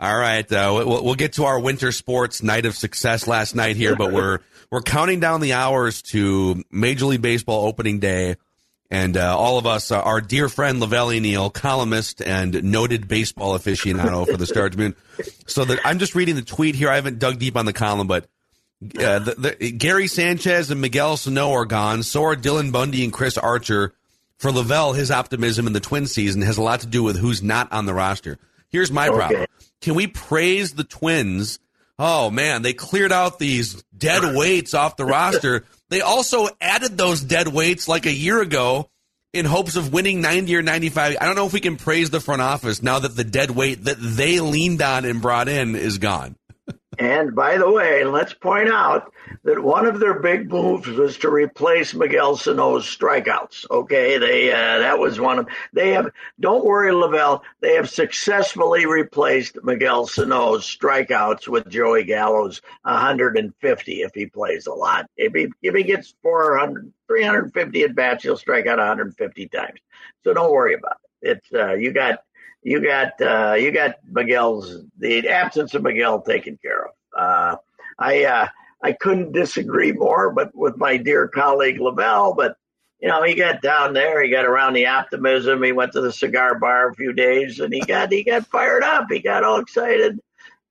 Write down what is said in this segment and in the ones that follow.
All right, uh, we'll, we'll get to our winter sports night of success last night here, but we're we're counting down the hours to Major League Baseball opening day, and uh, all of us, uh, our dear friend La Velle Neal, columnist and noted baseball aficionado for the Star Tribune. So that I'm just reading the tweet here. I haven't dug deep on the column, but uh, the, the, Gary Sanchez and Miguel Sano are gone. So are Dylan Bundy and Chris Archer. For La Velle, his optimism in the twin season has a lot to do with who's not on the roster. Here's my problem. Can we praise the Twins? Oh man, they cleared out these dead weights off the roster. They also added those dead weights like a year ago in hopes of winning 90 or 95. I don't know if we can praise the front office now that the dead weight that they leaned on and brought in is gone. And by the way, let's point out that one of their big moves was to replace Miguel Sano's strikeouts. Okay, they uh, that was one of they have. Don't worry, La Velle. They have successfully replaced Miguel Sano's strikeouts with Joey Gallo's 150 if he plays a lot. If he if he gets 400, 350 at bats, he'll strike out 150 times. So don't worry about it. It's uh, you got you got uh, you got Miguel's the absence of Miguel taken care of. Uh, I uh, I couldn't disagree more, but with my dear colleague La Velle, but you know he got down there, he got around the optimism. He went to the cigar bar a few days, and he got he got fired up. He got all excited,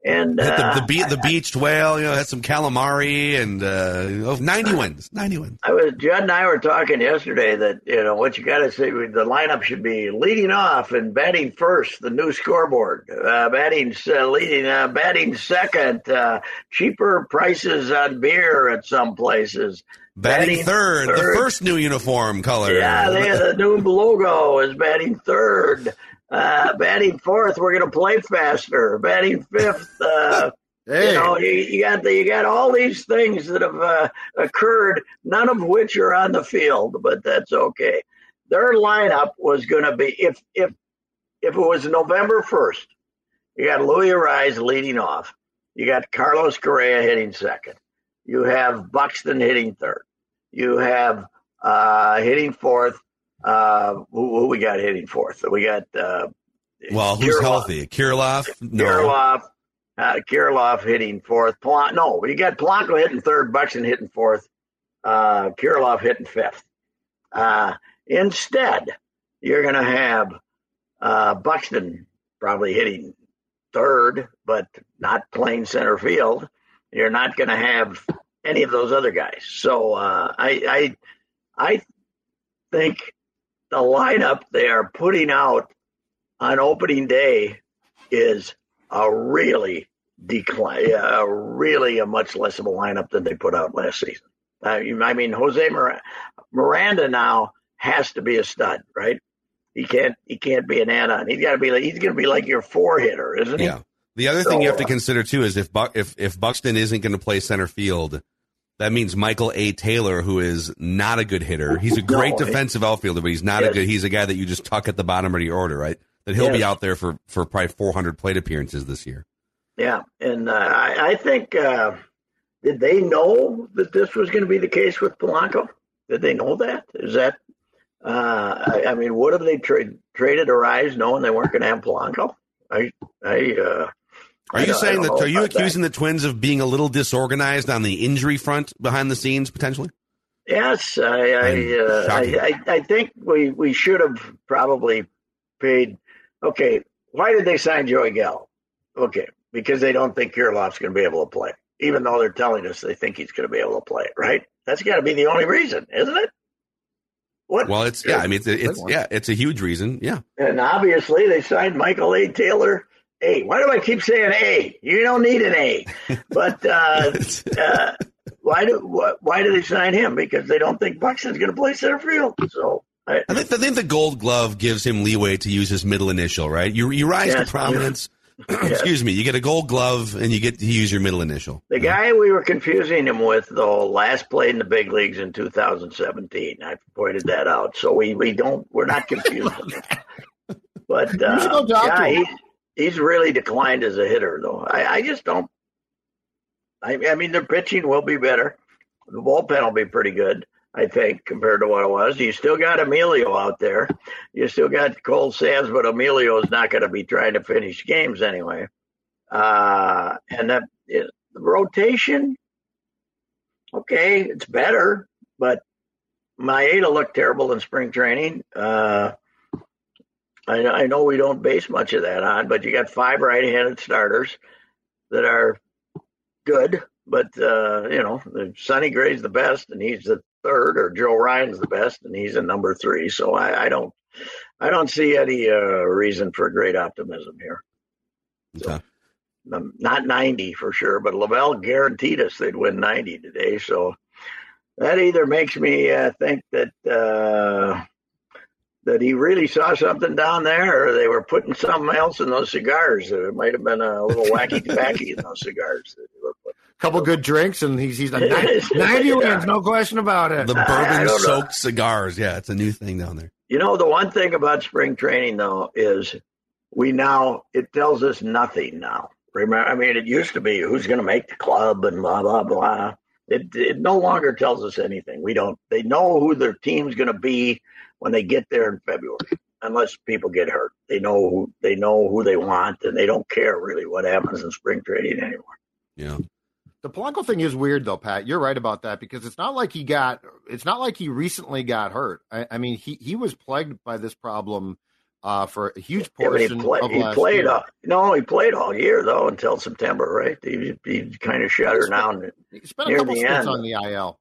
and uh, the, the, be- the beached whale, you know, had some calamari and uh, oh, 90 wins. 90 wins. I was Judd and I were talking yesterday that you know what you got to say. The lineup should be leading off and batting first. The new scoreboard, uh, batting uh, leading, uh, batting second. Uh, cheaper prices on beer at some places. Batting, third, the first new uniform color. Yeah, they, the new logo is batting third. Uh, batting fourth, we're going to play faster. Batting fifth, uh, Hey. you know, you, you got the, you got all these things that have uh, occurred, none of which are on the field, but that's okay. Their lineup was going to be if if if it was November first, you got Luis Arraez leading off. You got Carlos Correa hitting second. You have Buxton hitting third. You have uh, hitting fourth. Uh, who, who we got hitting fourth? We got uh, Well, who's Kirilloff. healthy? Kirilloff? No. Kirilloff, uh, Kirilloff hitting fourth. Polan- no, you got Polanco hitting third, Buxton hitting fourth, uh, Kirilloff hitting fifth. Uh, instead, you're going to have uh, Buxton probably hitting third, but not playing center field. You're not going to have any of those other guys. So uh, I, I, I think the lineup they are putting out on opening day is a really decline, a really a much less of a lineup than they put out last season. I mean, I mean Jose Mir- Miranda now has to be a stud, right? He can't he can't be an add-on. He's got to be like he's going to be like your four hitter, isn't he? Yeah. The other thing you have to uh, consider too is if Bu- if if Buxton isn't going to play center field, that means Michael A. Taylor, who is not a good hitter, he's a great No, defensive outfielder, but he's not a good. He's a guy that you just tuck at the bottom of your order, right? That he'll be out there for for probably 400 plate appearances this year. Yeah, and uh, I, I think uh, did they know that this was going to be the case with Polanco? Did they know that? Is that? Uh, I, I mean, what have they trade traded Arraez knowing they weren't going to have Polanco? I, I. Are you saying that? Are you about that. accusing the Twins of being a little disorganized on the injury front behind the scenes potentially? Yes, I I, uh. I, I I think we we should have probably paid. Okay, why did they sign Joey Gallo? Okay, because they don't think Kirilloff's going to be able to play, even though they're telling us they think he's going to be able to play. Right? That's got to be the only reason, isn't it? What? Well, it's yeah. I mean, it's, it's yeah, it's a huge reason. Yeah. And obviously, they signed Michael A. Taylor. A. Why do I keep saying A? You don't need an A. But uh, uh, why do why do they sign him? Because they don't think Buxton's going to play center field. So I, I, think I think the Gold Glove gives him leeway to use his middle initial. Right? You you rise yes, to prominence. Excuse me. You get a Gold Glove and you get to use your middle initial. The guy we were confusing him with, though, last played in the big leagues in 2017. I pointed that out, so we we don't we're not confused. but uh, yeah, he, he's really declined as a hitter, though. I, I just don't. I, I mean, their pitching will be better. The bullpen will be pretty good. I think, compared to what it was. You still got Emilio out there. You still got Cole Sands, but Emilio is not going to be trying to finish games anyway. Uh, and that the rotation, okay, it's better, but Maeda looked terrible in spring training. Uh, I, I know we don't base much of that on, but you got five right-handed starters that are good but uh, you know, Sonny Gray's the best, and he's the third, or Joe Ryan's the best, and he's a number three. So I, I don't, I don't see any uh, reason for great optimism here. Okay. So, um, not 90 for sure, but La Velle guaranteed us they'd win 90 today. So that either makes me uh, think that uh, that he really saw something down there, or they were putting something else in those cigars. It might have been a little wacky tobacco in those cigars that they were putting couple good drinks, and he's he's a 90, 90 wins, no question about it. The bourbon soaked cigars, yeah, it's a new thing down there. You know, the one thing about spring training though is we now it tells us nothing now. Remember, I mean, it used to be who's going to make the club and blah blah blah. It it no longer tells us anything. We don't. They know who their team's going to be when they get there in February, unless people get hurt. They know who they know who they want, and they don't care really what happens in spring training anymore. Yeah. The Polanco thing is weird though, Pat. You're right about that because it's not like he got it's not like he recently got hurt. I, I mean, he he was plagued by this problem uh, for a huge portion yeah, he, play, of he last played year. All, no, he played all year though until September, right? He, he kind of shut her down. He spent a couple stints on the IL.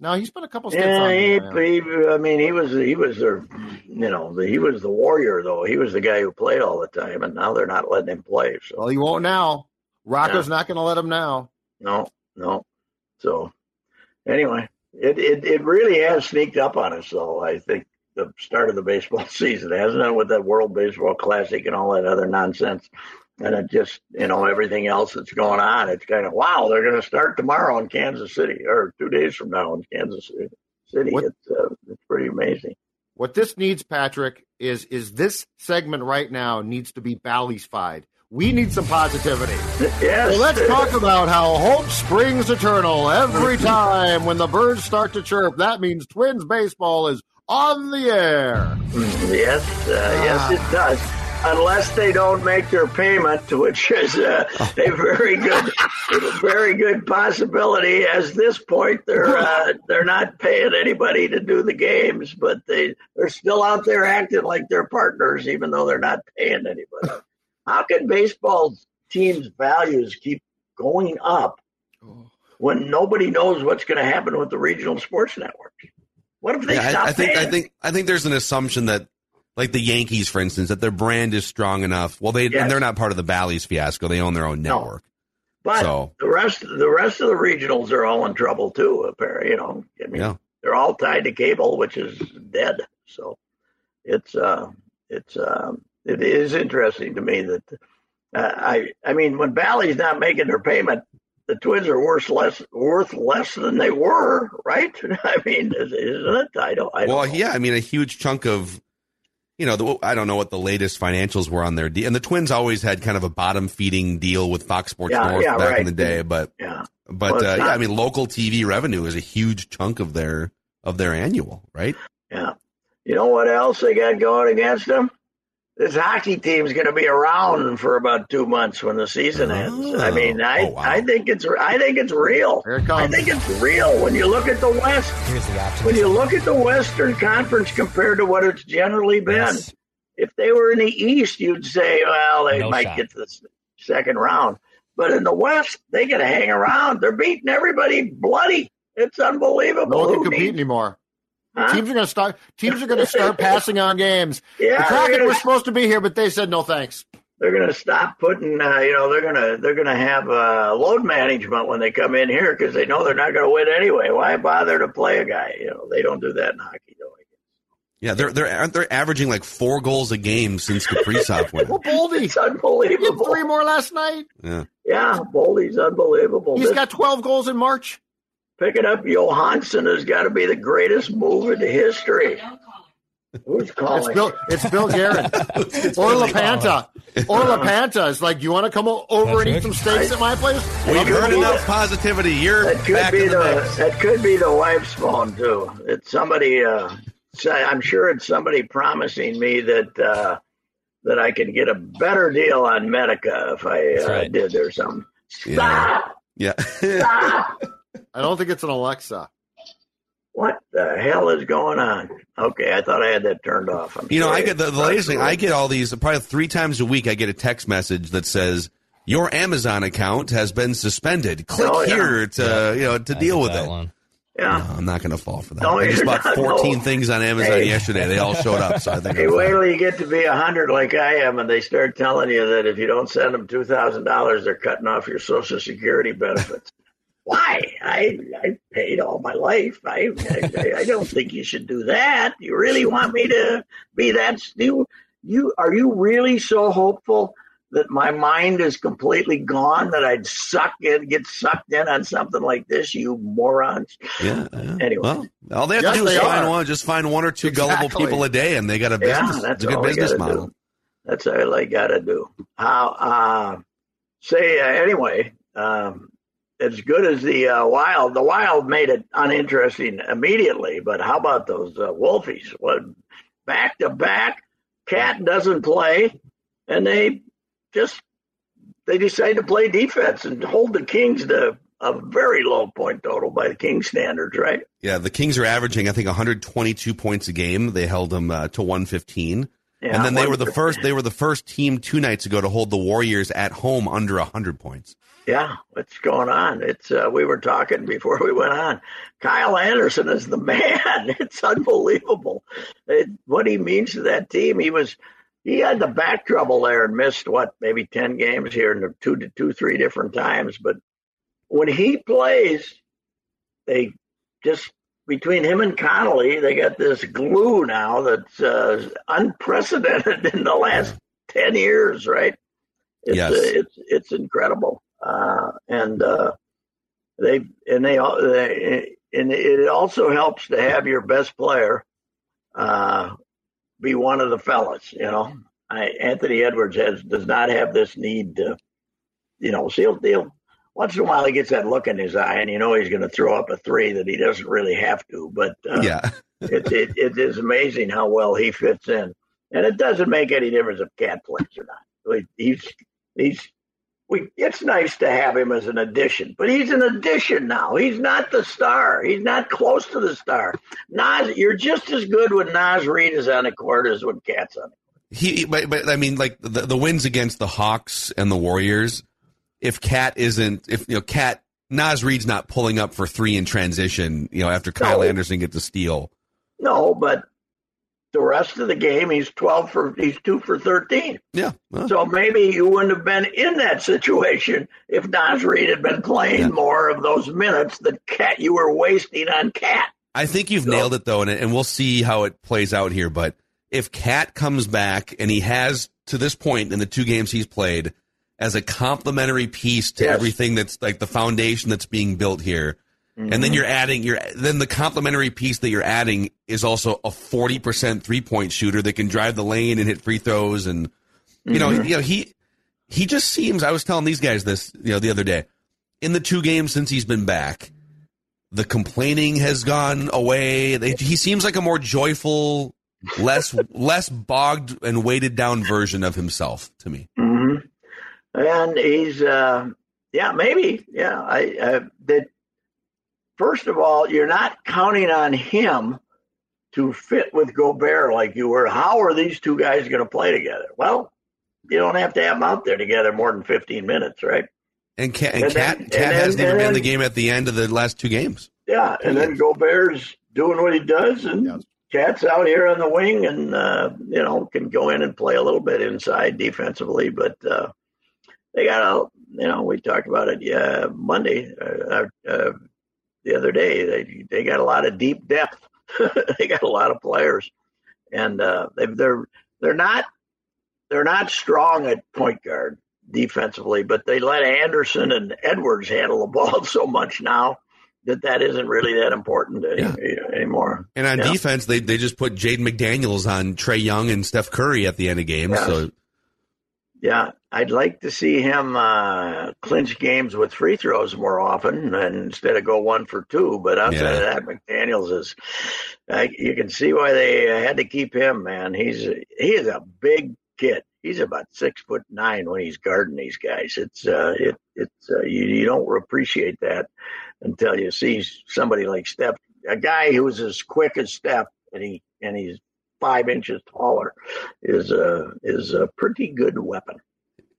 No, he's been a couple stints yeah, on he, uh, he, I mean, he was he was their, you know, the, he was the warrior though. He was the guy who played all the time, and now they're not letting him play. So. Well, he won't now. Yeah. not going to let him now. No, no. So anyway, it, it, it really has sneaked up on us, though. I think the start of the baseball season, hasn't it, with that World Baseball Classic and all that other nonsense. And it just, you know, everything else that's going on, it's kind of, wow, they're going to start tomorrow in Kansas City or two days from now in Kansas City. City. It's, uh, it's pretty amazing. What this needs, Patrick, is is this segment right now needs to be Bally's-fied. We need some positivity. Yes. So let's talk about how hope springs eternal every time when the birds start to chirp. That means Twins baseball is on the air. Yes, uh, yes, it does. Unless they don't make their payment, which is uh, a very good, very good possibility. As this point, they're uh, they're not paying anybody to do the games, but they they're still out there acting like they're partners, even though they're not paying anybody. How can baseball teams' values keep going up when nobody knows what's going to happen with the regional sports network? What if they yeah, stop I, I think paying? I think I think there's an assumption that like the Yankees, for instance, that their brand is strong enough. Well, they yes. they're not part of the Bally's fiasco. They own their own network. No. But so. the rest the rest of the regionals are all in trouble too. Apparently, you know, I mean, yeah. they're all tied to cable, which is dead. So it's uh, it's um, it is interesting to me that uh, I I mean when Bally's not making their payment, the Twins are worth less worth less than they were, right? I mean, isn't it? I don't. I don't well, know. yeah. I mean, a huge chunk of you know, the, I don't know what the latest financials were on their deal. And the Twins always had kind of a bottom feeding deal with Fox Sports yeah, North yeah, back right. in the day. But yeah, but well, uh, yeah, I mean, local TV revenue is a huge chunk of their of their annual, right? Yeah. You know what else they got going against them? This hockey team is going to be around for about two months when the season ends. I oh. mean, I oh, wow. I think it's I think it's real. Here it comes. I think it's real when you look at the West. Here's the option. When you look at the Western Conference compared to what it's generally been, Yes. if they were in the East, you'd say, well, they No might shot. get the second round. But in the West, they got to hang around. They're beating everybody bloody. It's unbelievable. No one can compete needs- anymore. Huh? Teams are going to start. Teams are going to start passing on games. Yeah, the Kraken they're were supposed to be here, but they said no thanks. they're going to stop putting, uh, you know, they're going to they're going to have uh, load management when they come in here because they know they're not going to win anyway. Why bother to play a guy? You know, they don't do that in hockey, though. Yeah, they're they're they're averaging like four goals a game since Kaprizov went. Well, Boldy, It's he had unbelievable. three more last night. Yeah, Yeah, Boldy's unbelievable. He's This- got 12 goals in March. Picking up Johansson has got to be the greatest move in history. Who's calling? It's? Bill. It's Bill Guerin or LaPanta. Or LaPanta. It's like, you want to come o- over and eat some steaks at my place? we've could heard enough the- positivity. You're That could back be in the, the, that could be the wife's phone too. It's somebody. Uh, say, I'm sure it's somebody promising me that uh, that I can get a better deal on Medica if I uh, right. did or something. Yeah. Stop! Yeah, Stop! I don't think it's an Alexa. what the hell is going on? Okay, I thought I had that turned off. I'm you know, I get the, the latest thing. I get all these probably three times a week. I get a text message that says your Amazon account has been suspended. Click Oh, yeah. here to you know to I deal with it. one. Yeah. No, I'm not going to fall for that. No, I just bought 14 no. things on Amazon Hey. yesterday. They all showed up, so I think. Hey, I'm wait fine. till you get to be a hundred like I am, and they start telling you that if you don't send them two thousand dollars, they're cutting off your Social Security benefits. Why? I I paid all my life. I, I I don't think you should do that. You really want me to be that? You you are you really so hopeful that my mind is completely gone that I'd suck in, get sucked in on something like this? You morons. Yeah, yeah. Anyway. Well, all they have Yes, to do is find are. one. Just find one or two gullible people a day, and they got a business. Yeah, that's a good business model. do. That's all they got to do. How? Uh, say uh, anyway. Um, as good as the uh, Wild, the Wild made it uninteresting immediately. But how about those uh, Wolfies? What back to back? Cat doesn't play, and they just they decide to play defense and hold the Kings to a very low point total by the King standards, right? Yeah, the Kings are averaging, I think, 122 points a game. They held them uh, to 115, Yeah, and then they were the first. They were the first team two nights ago to hold the Warriors at home under 100 points. Yeah, what's going on? It's uh, we were talking before we went on. Kyle Anderson is the man. It's unbelievable it, what he means to that team. He was he had the back trouble there and missed what maybe ten games here and two to two three different times. But when he plays, they just between him and Conley, they got this glue now that's uh, unprecedented in the last ten years. Right? It's, Yes. uh, it's it's incredible, uh, and uh, they and they, they and it also helps to have your best player uh, be one of the fellas. You know, I, Anthony Edwards has does not have this need to, you know, he'll, he'll once in a while he gets that look in his eye, and you know he's going to throw up a three that he doesn't really have to. But uh, yeah, it, it it is amazing how well he fits in, and it doesn't make any difference if Cat plays or not. He's he's we. It's nice to have him as an addition, but he's an addition now. He's not the star. He's not close to the star. Naz, you're just as good when Naz Reid is on the court as when Cat's on. The he. But, but I mean, like the, the wins against the Hawks and the Warriors. If Cat isn't, if you know, Cat Naz Reid's not pulling up for three in transition, you know, after Kyle No. Anderson gets the steal. No, but the rest of the game, he's twelve for he's two for thirteen. Yeah, well, So maybe you wouldn't have been in that situation if Naz Reid had been playing Yeah. more of those minutes that Cat you were wasting on Cat. I think you've nailed it though, and, and we'll see how it plays out here. But if Cat comes back and he has to this point in the two games he's played as a complementary piece to Yes. everything that's like the foundation that's being built here, and Mm-hmm. then you're adding you're then the complementary piece that you're adding is also a forty percent three point shooter that can drive the lane and hit free throws, and you know you know he he just seems. I was telling these guys this you know the other day in the two games since he's been back the complaining has gone away. They, he seems like a more joyful, less less bogged and weighted down version of himself to me. hmm And he's, uh, yeah, maybe, yeah. I, I did. First of all, you're not counting on him to fit with Gobert like you were. How are these two guys going to play together? Well, you don't have to have them out there together more than 15 minutes, right? And Cat, and And Cat, then- Cat and hasn't then- even and been in the game at the end of the last two games. Yeah, and then Gobert's doing what he does, and Yes. Cat's out here on the wing, and uh, you know can go in and play a little bit inside defensively. But uh, they got a, you know, we talked about it, yeah, Monday, uh, uh, the other day. They they got a lot of deep depth. they got a lot of players, and uh, they, they're they're not they're not strong at point guard defensively, but they let Anderson and Edwards handle the ball so much now that that isn't really that important any, anymore. And on Yeah. defense, they they just put Jaden McDaniels on Trae Young and Steph Curry at the end of games. Yes. So Yeah, I'd like to see him uh, clinch games with free throws more often, and instead of go one for two. But outside of that, McDaniels is. I, you can see why they had to keep him. Man, he's he is a big kid. He's about six foot nine when he's guarding these guys. It's uh, it it's uh, you, you don't appreciate that until you see somebody like Steph, a guy who's as quick as Steph, and he and he's five inches taller, is a is a pretty good weapon.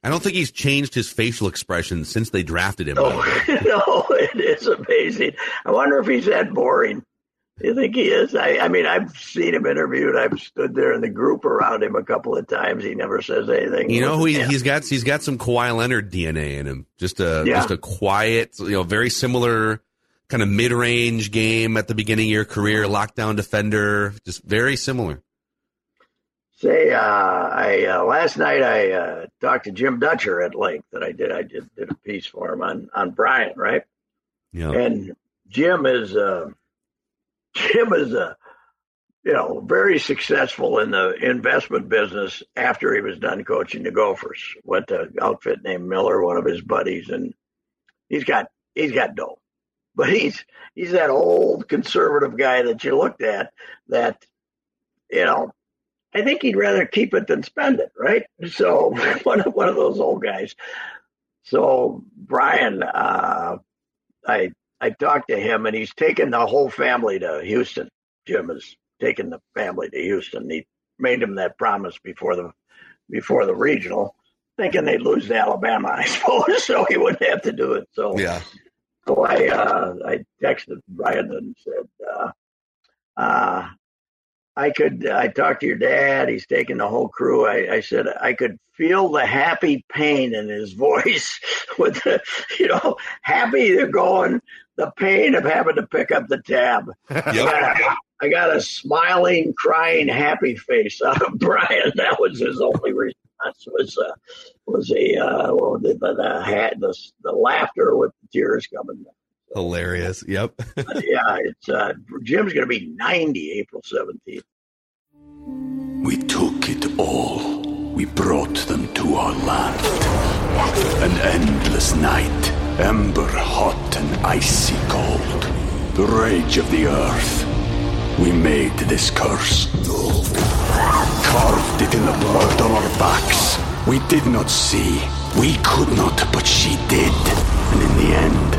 I don't think he's changed his facial expression since they drafted him. Oh, no, it is amazing. I wonder if he's that boring. You think he is? I, I mean, I've seen him interviewed. I've stood there in the group around him a couple of times. He never says anything. You know who he, he's got? He's got some Kawhi Leonard DNA in him. Just a Yeah. just a quiet, you know, very similar kind of mid range game at the beginning of your career, lockdown defender, just very similar. Say, uh, I uh, last night I uh, talked to Jim Dutcher at length. That I did. I did, did a piece for him on on Brian, right? Yeah, And Jim is uh, Jim is a you know very successful in the investment business after he was done coaching the Gophers. Went to an outfit named Miller, one of his buddies, and he's got he's got dough. But he's he's that old conservative guy that you looked at that you know I think he'd rather keep it than spend it, right? So one of one of those old guys. So Brian, uh, I I talked to him, and he's taken the whole family to Houston. Jim has taken the family to Houston. He made him that promise before the before the regional, thinking they'd lose to Alabama, I suppose, so he wouldn't have to do it. So yeah. so I uh, I texted Brian and said, uh, uh, I could. I talked to your dad. He's taking the whole crew. I, I said I could feel the happy pain in his voice with the, you know, happy they're going, the pain of having to pick up the tab. I, Yep. got a, I got a smiling, crying, happy face out of Brian. That was his only response. Was uh, was a uh, well, the, the, the hat, the, the laughter with the tears coming. Hilarious. Yep. yeah, it's uh, Jim's going to be 90 April 17th. We took it all. We brought them to our land. An endless night, ember hot and icy cold. The rage of the earth. We made this curse. Carved it in the blood on our backs. We did not see. We could not, but she did. And in the end,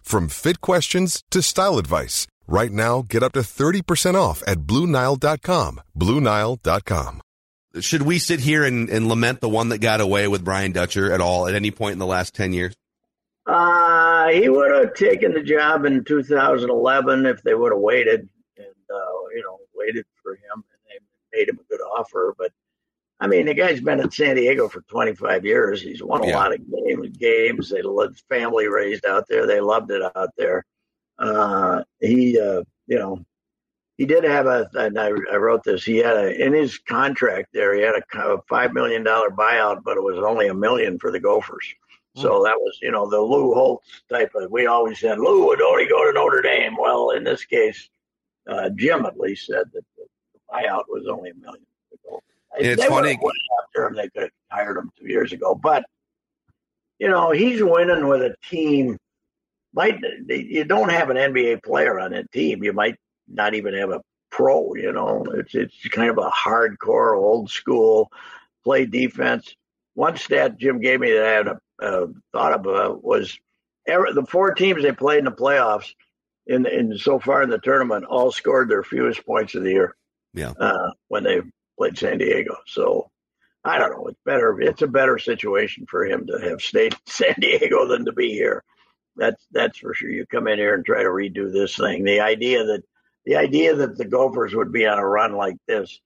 from fit questions to style advice. Right now, get up to 30% off at BlueNile.com. BlueNile.com. Should we sit here and, and lament the one that got away with Brian Dutcher at all at any point in the last 10 years? Uh, he would have taken the job in 2011 if they would have waited and, uh, you know, waited for him and they made him a good offer. But, I mean, the guy's been in San Diego for 25 years. He's won a Yeah. lot of game, games. They loved family raised out there. They loved it out there. Uh, he, uh, you know, he did have a, and I, I wrote this, he had a, in his contract there, he had a, a $5 million buyout, but it was only a million for the Gophers. So that was, you know, the Lou Holtz type of. We always said Lou would only go to Notre Dame. Well, in this case, uh, Jim at least said that the buyout was only a million. It's funny- after him. They could have hired him two years ago. But you know, he's winning with a team. Might you don't have an NBA player on that team. You might not even have a pro. You know, it's it's kind of a hardcore, old school play defense. One stat Jim gave me that I had uh, thought of uh, was every, the four teams they played in the playoffs in in so far in the tournament all scored their fewest points of the year. Yeah. Uh, when they played San Diego, so I don't know. It's better. It's a better situation for him to have stayed in San Diego than to be here. That's that's for sure. You come in here and try to redo this thing. The idea that the idea that the Gophers would be on a run like this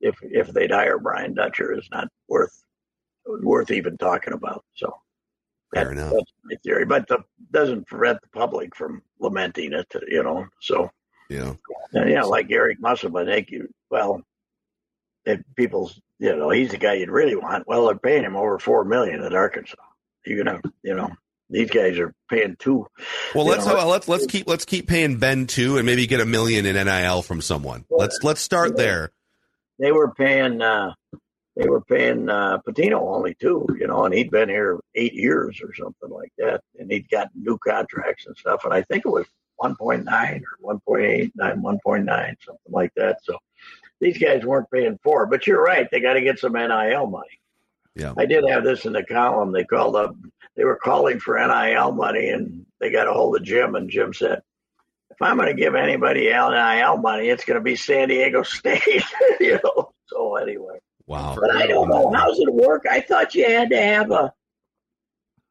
if if they'd hire Brian Dutcher is not worth worth even talking about. So Fair enough. That's my theory, but the, doesn't prevent the public from lamenting it. You know, so Yeah. and, yeah, like Eric Musselman, thank you. well, if people's you know he's the guy you'd really want. Well, they're paying him over four million at Arkansas. You're gonna, you know, these guys are paying two. Well, let's know, let's let's keep let's keep paying Ben two and maybe get a million in NIL from someone. Let's let's start there. they were paying uh they were paying uh Pitino only two, you know, and he'd been here eight years or something like that. And he'd got new contracts and stuff. And I think it was one point nine or one point eight, nine, one point nine, something like that. So these guys weren't paying four. But you're right, they gotta get some NIL money. Yeah. I did have this in the column. They called up they were calling for NIL money and they got a hold of Jim and Jim said if I'm going to give anybody NIL money, it's going to be San Diego State, you know. So anyway, Wow. but I don't know how's it work. I thought you had to have a,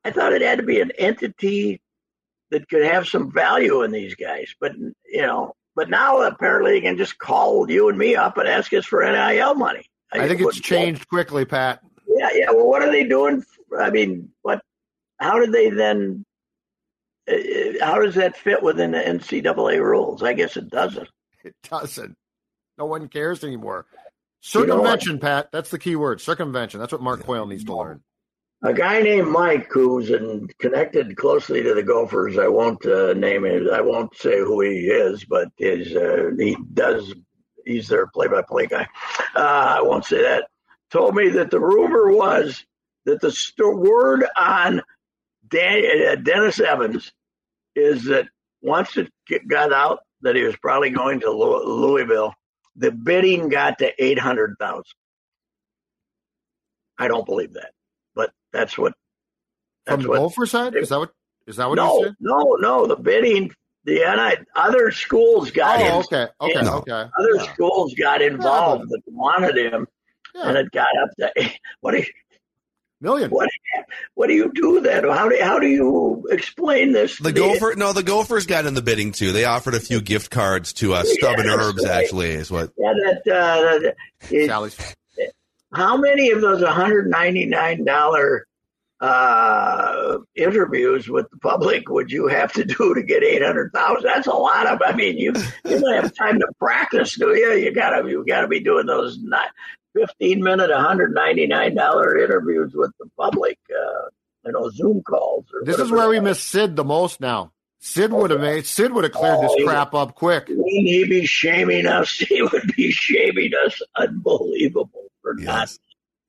I thought it had to be an entity that could have some value in these guys. But you know, but now apparently they can just call you and me up and ask us for NIL money. I think it's changed quickly, Pat. Yeah, yeah. Well, what are they doing? I mean, what? How did they then? uh, How does that fit within the NCAA rules? I guess it doesn't. It doesn't. No one cares anymore. You know? Circumvention, Pat. That's the key word. Circumvention. That's what Mark Coyle needs to learn. A guy named Mike, who's in, connected closely to the Gophers. I won't uh, name him. I won't say who he is, but his uh, he does. He's their play-by-play guy. Uh, I won't say that. Told me that the rumor was that the st- word on Dan, uh, Dennis Evans is that once it got out that he was probably going to Lou- Louisville, the bidding got to eight hundred thousand. I don't believe that, but that's what. From the what. Gopher side? Is that what is that what you No, said? no, no. The bidding, the NI, other schools got Oh, in. okay. Okay. No. Okay. Other Yeah. schools got involved that wanted him, Yeah. and it got up to what do you, Million. what what do you do then? How do how do you explain this? The Gopher, no, the Gophers got in the bidding too. They offered a few gift cards to uh, Stub and Yeah, that's Herbs. right. Actually, is what. Yeah, that, uh, that is, Sally's. How many of those $199 uh, interviews with the public would you have to do to get 800,000? That's a lot of, I mean, you, you don't have time to practice, do you? You gotta, you gotta be doing those ni- 15 minute, $199 interviews with the public, uh, you know, Zoom calls. Or This is where we miss Sid the most now. Sid would have made Sid would have cleared this Oh, yeah. crap up quick. Wouldn't he be shaming us? He would be shaming us unbelievable for not Yes.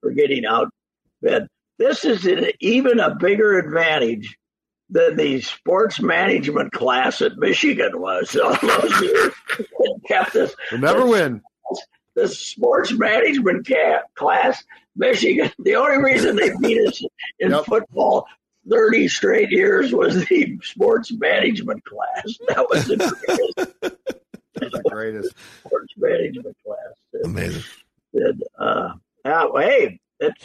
for getting outbid. This is an, even a bigger advantage than the sports management class at Michigan was all those years. Kept us We'll never win. the sports management ca- class, Michigan. The only reason they beat us in Yep. football 30 straight years was the sports management class. That was the greatest the greatest. sports management class. Amazing. And, uh, hey, it's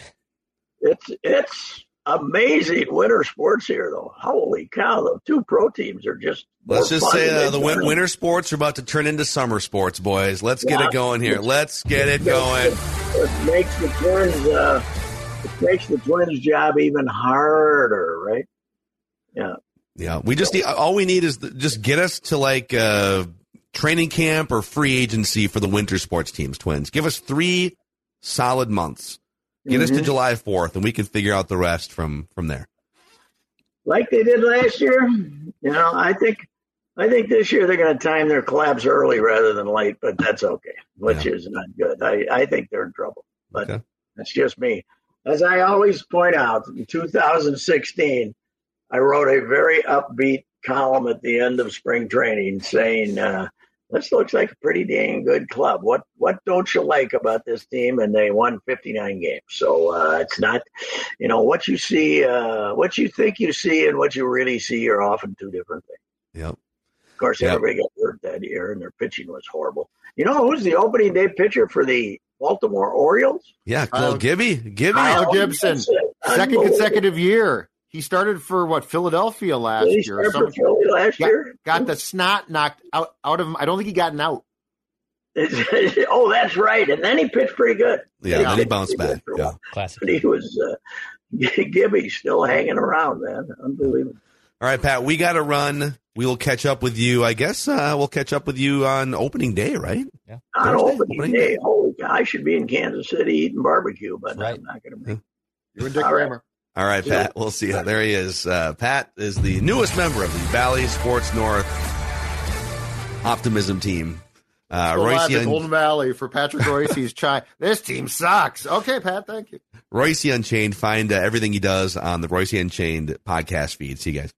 it's it's amazing winter sports here, though. Holy cow! The two pro teams are just. Let's just say uh, the win- winter sports are about to turn into summer sports, boys. Let's get it going here. Let's get it going. It makes the twins. Uh, it makes the twins' job even harder, right? Yeah. Yeah, we just need all we need is the, just get us to like uh, training camp or free agency for the winter sports teams. Twins, give us three solid months. Get us to Mhm. July fourth, and we can figure out the rest from from there. like they did last year. You know, I think I think this year they're going to time their collapse early rather than late, but that's okay, which is not good. I, I think they're in trouble, but Okay. that's just me. as I always point out, in 2016, I wrote a very upbeat column at the end of spring training saying, uh, "This looks like a pretty dang good club. What what don't you like about this team?" And they won 59 games. So uh, it's not, you know, what you see, uh, what you think you see, and what you really see are often two different things. Yep. Of course, Yep. everybody got hurt that year, and their pitching was horrible. You know who's the opening day pitcher for the Baltimore Orioles? Yeah, Kyle- Kyle Gibby. Gibby. Kyle Gibson. Second consecutive year. He started for what Philadelphia last Did he year. for. Philly last Got, year? got the snot knocked out out of him. I don't think he got an out. oh, that's right. And then he pitched pretty good. Yeah, Yeah. then he bounced back. Yeah. while. Classic. But he was uh, Gibby still hanging around, man. Unbelievable. All right, Pat, we got to run. We will catch up with you. I guess uh, we'll catch up with you on opening day, right? On Thursday, opening opening day, day. holy cow, I should be in Kansas City eating barbecue, but Right. I'm not going to be. You and Dick All right. All right, Pat. We'll see you. There he is. Uh, Pat is the newest member of the Bally Sports North Optimism team. Uh, Still Reusse, Golden Valley for Patrick Reusse's chai. This team sucks. Okay, Pat. Thank you. Reusse Unchained. Find uh, everything he does on the Reusse Unchained podcast feed. See you guys.